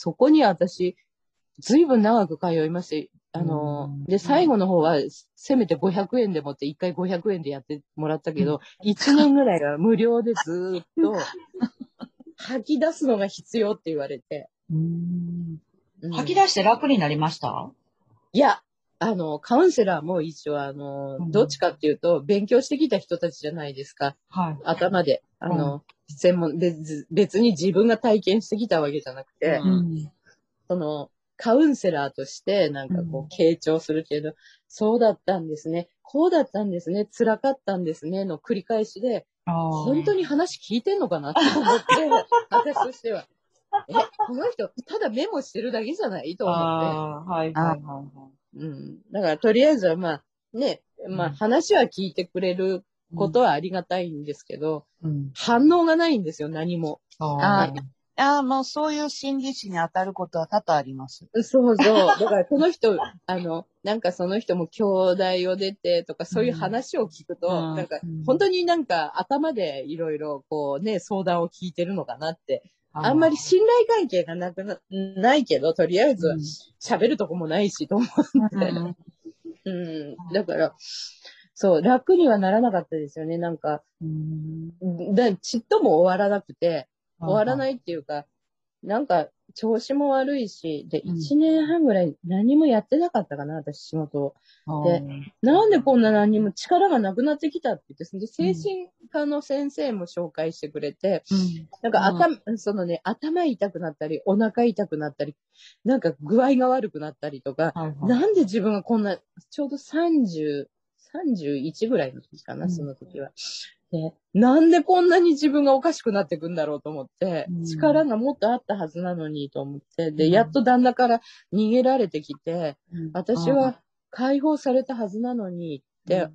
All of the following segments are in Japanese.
そこに私、ずいぶん長く通いまして、あの、で、最後の方は、せめて500円でもって、一回500円でやってもらったけど、1年ぐらいは無料でずーっと、吐き出すのが必要って言われて。うん。吐き出して楽になりました？いや、あの、カウンセラーも一応、あの、うんどっちかっていうと、勉強してきた人たちじゃないですか。はい。頭で。あの、専門、別別に自分が体験してきたわけじゃなくて、うんその、カウンセラーとして、なんかこうんう、傾聴するけど、そうだったんですね。こうだったんですね。辛かったんですね。の繰り返しで、本当にに話聞いてんのかなって思って、私としては。え、この人、ただメモしてるだけじゃない？と思っあーはいはいはい。うん。だから、とりあえずは、まあ、ね、まあ、うん話は聞いてくれるい。ことはありがたいんですけど、うん。反応がないんですよ、何も。ああああ、もうそういう心理師に当たることは多々あります。そうそう。だから、この人、あの、なんかその人も兄弟を出てとか、そういう話を聞くと、うんなんかうん、本当になんか頭でいろいろこうね、相談を聞いてるのかなって。あんまり信頼関係がなくな、ないけど、とりあえずうん喋るとこもないしと思って。うんうん。だから、そう、楽にはならなかったですよね。なんか、うんだちっとも終わらなくて、終わらい。ないっていうか、なんか、調子も悪いし、で、うん。1年半ぐらい何もやってなかったかな、私仕事を。で、なんでこんな何も力がなくなってきたって言って、で、精神科の先生も紹介してくれて、なんか頭、そのね、頭痛くなったり、お腹痛くなったり、なんか具合が悪くなったりとか、はいはい。なんで自分がこんな、ちょうど30、31ぐらいの時かな、うん。その時は。で、なんでこんなに自分がおかしくなってくんだろうと思って、うん。力がもっとあったはずなのにと思って、で、うん。やっと旦那から逃げられてきて、うん。私は解放されたはずなのにって、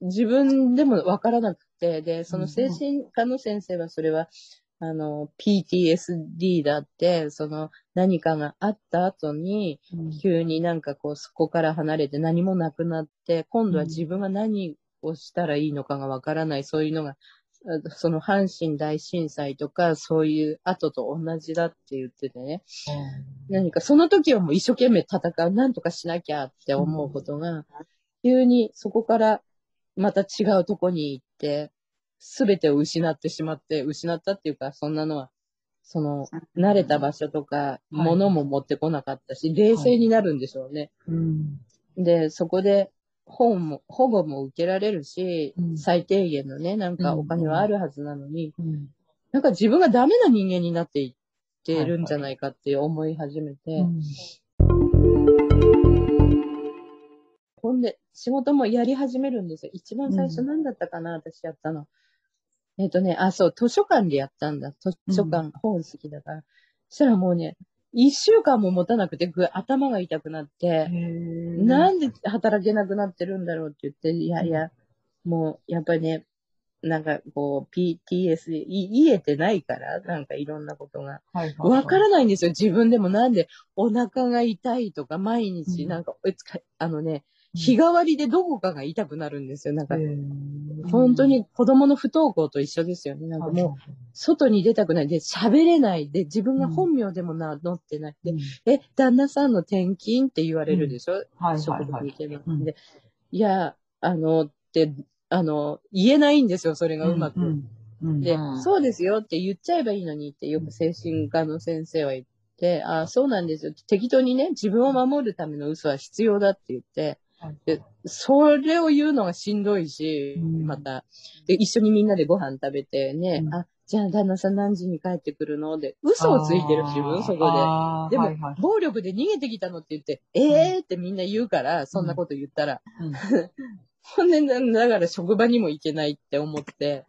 うん。自分でもわからなくて、で、その精神科の先生はそれは、あの、PTSD だって、その何かがあった後に、うん。急になんかこう、そこから離れて何もなくなって、今度は自分が何をしたらいいのかがわからない、そういうのが、あその阪神大震災とか、そういう後と同じだって言っててね。何かその時はもう一生懸命戦う、なんとかしなきゃって思うことが、急にそこからまた違うとこに行って、すべてを失ってしまって、失ったっていうか、そんなのは、その、慣れた場所とか、い物も持ってこなかったし、冷静になるんでしょうね。うんで、そこで、本も、保護も受けられるし、うん最低限のね、なんかうんお金はあるはずなのに、うんなんか自分がダメな人間になっていってるんじゃないかって思い始めて、ほんで、仕事もやり始めるんですよ。一番最初うん何だったかな、私やったの。えっ、とね、あ、そう、図書館でやったんだ。図書館、本好きだから。そしたらもうね、一週間も持たなくて、ぐ頭が痛くなって、なんで働けなくなってるんだろうって言って、いやいや、もう、やっぱりね、なんかこう、PTS、い言えてないから、なんかいろんなことが。わからないんですよ。自分でもなんでお腹が痛いとか、毎日なんか、いつかあのね、日替わりでどこかが痛くなるんですよ。なんか、本当に子供の不登校と一緒ですよね。なんかもう、外に出たくない。で、喋れない。で、自分が本名でも名乗ってない。で、え、旦那さんの転勤って言われるでしょ、はい職はいはい。場に行けば。うんで、いや、あの、って、あの、言えないんですよ、それがうまく。うんうんで、うんそうですよって言っちゃえばいいのにってよく精神科の先生は言って、あそうなんですよ。適当にね、自分を守るための嘘は必要だって言って、はいでそれを言うのがしんどいし、うん。また。で、一緒にみんなでご飯食べてね、うん。あ、じゃあ旦那さん何時に帰ってくるの？で、嘘をついてる自分、そこで。でも、はいはい暴力で逃げてきたのって言って、えーってみんな言うから、そんなこと言ったら。うん。ほんで、だから職場にも行けないって思って。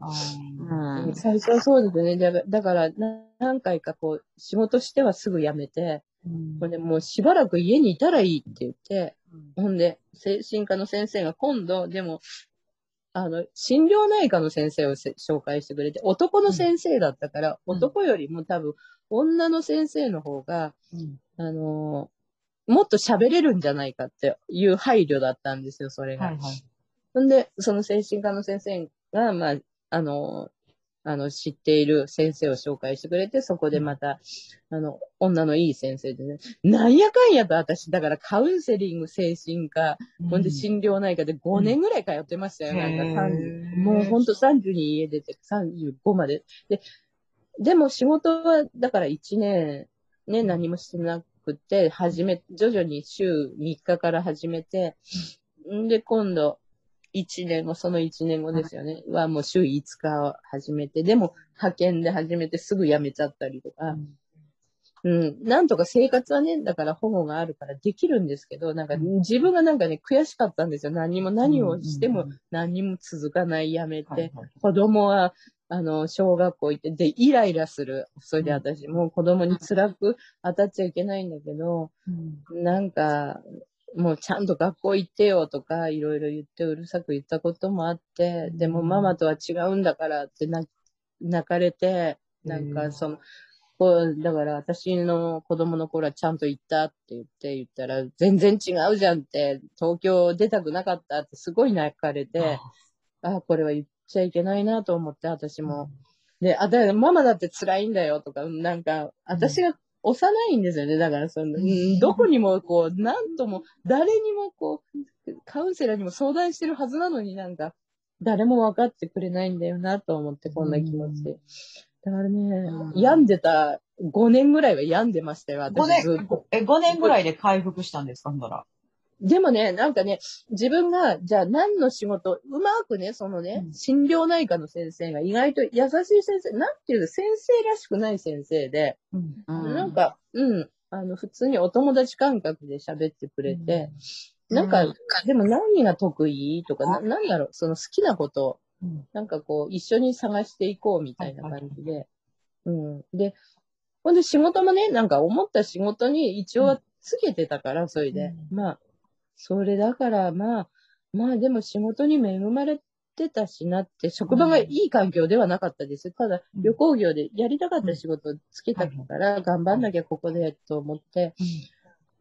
うん。最初はそうですね。だだから、な何回かこう、仕事してはすぐ辞めて、うん。もうしばらく家にいたらいいって言って、ほんで、精神科の先生が今度、でも、あの、心療内科の先生をせ紹介してくれて、男の先生だったから、うん男よりも多分、女の先生の方が、うんあのーもっと喋れるんじゃないかっていう配慮だったんですよ、それが。はいはい。ほんで、その精神科の先生が、まあ、あの、あの、知っている先生を紹介してくれて、そこでまた、あの、女のいい先生でね、なんやかんやと私、だからカウンセリング、精神科、ほんで心療内科で5年ぐらい通ってましたよ。なんか30、もうほんと30に家出て、35まで。で、でも仕事は、だから1年、ね、何もしてなくて、始め、徐々に週3日から始めて、ん。で、今度、1年後、その1年後ですよね。はもう週5日を始めて、でも派遣で始めてすぐ辞めちゃったりとか、うん、なんとか生活はね、だから保護があるからできるんですけど、なんか自分がなんかね、悔しかったんですよ。何も何をしても何も続かない、やめて。子供は、あの、小学校行って、で、イライラする。それで私、もう子供に辛く当たっちゃいけないんだけど、なんか、もうちゃんと学校行ってよとか、いろいろ言ってうるさく言ったこともあって、でもママとは違うんだからって泣かれて、なんかその、こう、だから私の子供の頃はちゃんと行ったって言って言ったら、全然違うじゃんって、東京出たくなかったってすごい泣かれて、ああ、これは言っちゃいけないなと思って私も。で、あ、だママだって辛いんだよとか、なんか、私が幼いんですよね。だからその、どこにもこう、なんとも、誰にもこう、カウンセラーにも相談してるはずなのになんか、誰も分かってくれないんだよなと思って、こんな気持ち。だからね、病んでた、5年ぐらいは病んでましたよ、私ずっと。え、5年ぐらいで回復したんですか、ほんだら？でもね、なんかね、自分が、じゃあ何の仕事、うまくね、そのね、うん、心療内科の先生が意外と優しい先生、なんていう先生らしくない先生で、うん、なんか、うん、あの、普通にお友達感覚で喋ってくれて、うん、なんか、でも何が得意とか、な、なんだろう、その好きなこと、なんかこう、一緒に探していこうみたいな感じで、うん。で、ほんで仕事もね、なんか思った仕事に一応はつけてたから、それで。まあ、それだから、まあ、まあでも仕事に恵まれてたしなって、職場がいい環境ではなかったです。ただ、旅行業でやりたかった仕事をつけたから、頑張んなきゃここでと思って、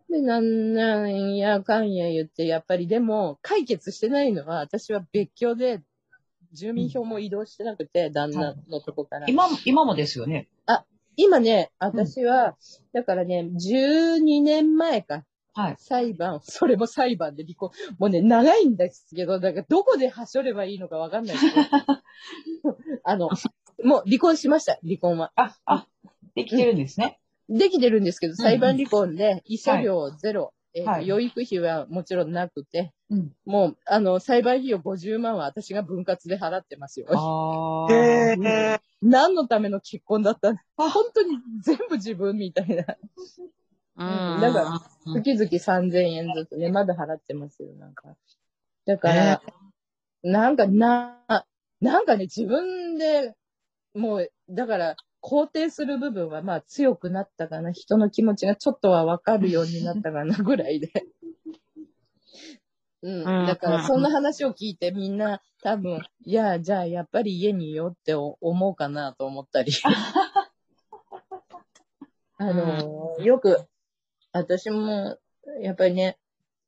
で、なんなんやかんや言って、やっぱりでも、解決してないのは、私は別居で、住民票も移動してなくて、旦那のとこから。今、今もですよね。あ、今ね、私は、だからね、12年前か、はい。裁判、それも裁判で離婚。もうね、長いんですけど、だからどこで端折ればいいのかわかんないけど。あの、もう離婚しました、離婚は。あ、あ、できてるんですね。できてるんですけど、裁判離婚で、慰謝料ゼロ。えーはい、養育費はもちろんなくて、うん、もう、あの、裁判費用50万は私が分割で払ってますよ。あへ、ー、何のための結婚だった本当に全部自分みたいな。うん。だから、月々3000円ずつね、まだ払ってますよ、なんか。だから、なんかな、なんかね、自分で、もう、だから、肯定する部分はまあ強くなったかな。人の気持ちがちょっとはわかるようになったかな ぐらいで。うん。だからそんな話を聞いてみんな多分、いや、じゃあやっぱり家にいようって思うかなと思ったり。あのー、よく私も、やっぱりね、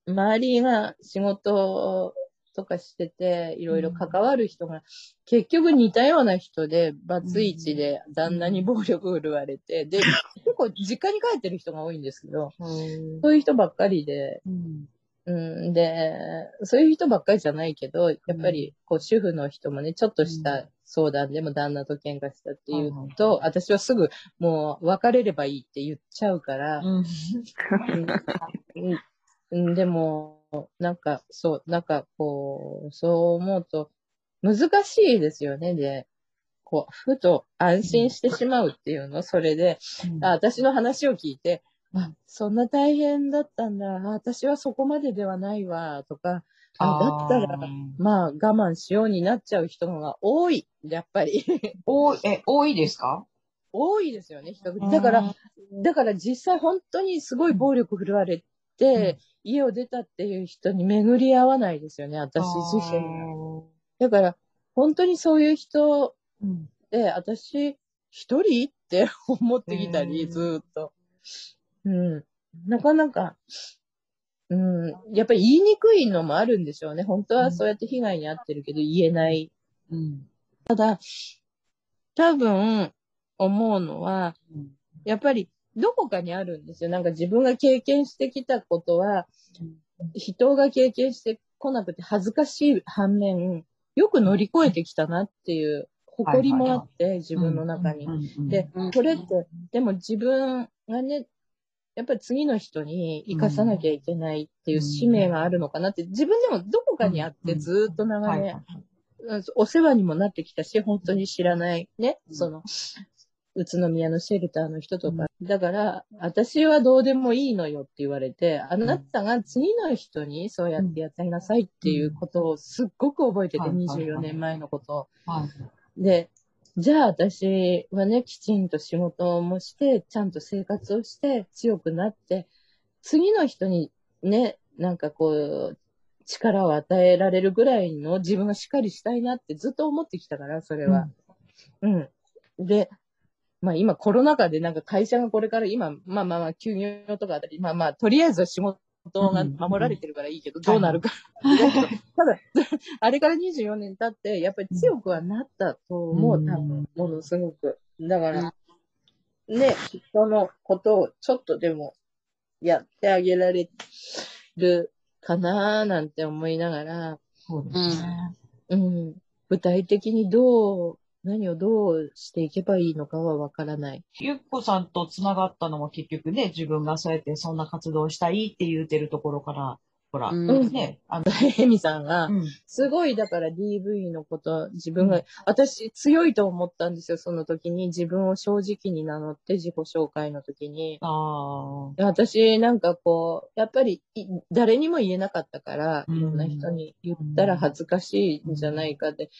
周りが仕事とかしてて、いろいろ関わる人が、結局似たような人で、バツイチで旦那に暴力振るわれて、で、結構実家に帰ってる人が多いんですけど、そういう人ばっかりで、うん、で、そういう人ばっかりじゃないけど、やっぱり、こう、主婦の人もね、ちょっとした相談でも旦那と喧嘩したっていうと、私はすぐ、もう、別れればいいって言っちゃうから、うん。うん、でも、なんか、そう、なんか、こう、そう思うと、難しいですよね、で、こう、ふと安心してしまうっていうの、それで、あ私の話を聞いて、あ、そんな大変だったんだ。私はそこまでではないわ、とか、あだったら、まあ我慢しようになっちゃう人が多い、やっぱり。多い、え、多いですか？多いですよね、人だから、だから実際本当にすごい暴力振るわれて、うん、家を出たっていう人に巡り合わないですよね、私自身。だから、本当にそういう人で、私一人？って思ってきたり、ずっと。うん。なかなか、うん、やっぱり言いにくいのもあるんでしょうね。本当はそうやって被害に遭ってるけど言えない。うん。ただ、多分思うのは、やっぱりどこかにあるんですよ。なんか自分が経験してきたことは、人が経験してこなくて恥ずかしい反面、よく乗り越えてきたなっていう誇りもあって、自分の中に。で、これって、でも自分がね、やっぱり次の人に生かさなきゃいけないっていう使命があるのかなって、自分でもどこかにあってずーっと長はい年、うんお世話にもなってきたし、本当に知らないね、その、宇都宮のシェルターの人とか。だから、私はどうでもいいのよって言われて、あなたが次の人にそうやってやってなさいっていうことをすっごく覚えてて、うん。24年前のことを。はい。で、じゃあ私はね、きちんと仕事もして、ちゃんと生活をして、強くなって、次の人にね、なんかこう、力を与えられるぐらいの自分がしっかりしたいなってずっと思ってきたから、それは。うん。で、まあ今コロナ禍でなんか会社がこれから今、まあまあまあ休業とかあったり、まあまあとりあえずは仕事が守られてるからいいけど、どうなるか。ただ、あれから24年経って、やっぱり強くはなったと思う、多分、ものすごく。だから、ね、人のことをちょっとでもやってあげられるかなーなんて思いながら、そうですね。うん、具体的にどう、何をどうしていけばいいのかはわからない。ゆっこさんと繋がったのも結局ね、自分がそうやってそんな活動をしたいって言うてるところから、ほら、うんね、あの、エミさんが、うん。すごい、だから DV のこと、自分が、私強いと思ったんですよ、その時に。自分を正直に名乗って自己紹介の時に。ああ。私、なんかこう、やっぱりい、誰にも言えなかったから、うんいろんな人に言ったら恥ずかしいんじゃないかって。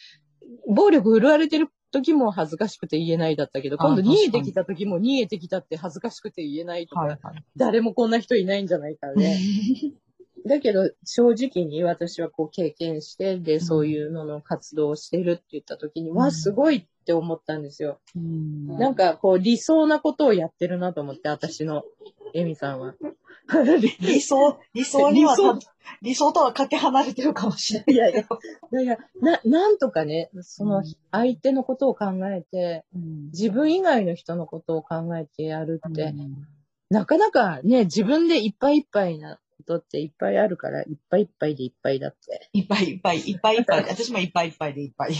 暴力振るわれてる時も恥ずかしくて言えないだったけど、あ今度逃げてきた時も逃げてきたって恥ずかしくて言えないとか、はいはい。誰もこんな人いないんじゃないかね。だけど、正直に私はこう経験して、で、そういうのの活動をしてるって言った時に、うんわ、すごいって思ったんですよ。うんなんか、こう、理想なことをやってるなと思って、私の、エミさんは。理想、理想には理想た、理想とはかけ離れてるかもしれない。いやいや、いや、な、なんとかね、そのうん、相手のことを考えて、うん自分以外の人のことを考えてやるって、うんなかなかね、自分でいっぱいいっぱいなことっていっぱいあるから、いっぱいいっぱいでいっぱいだって。いっぱいいっぱい、いっぱいいっぱい。私もいっぱいいっぱいでいっぱい。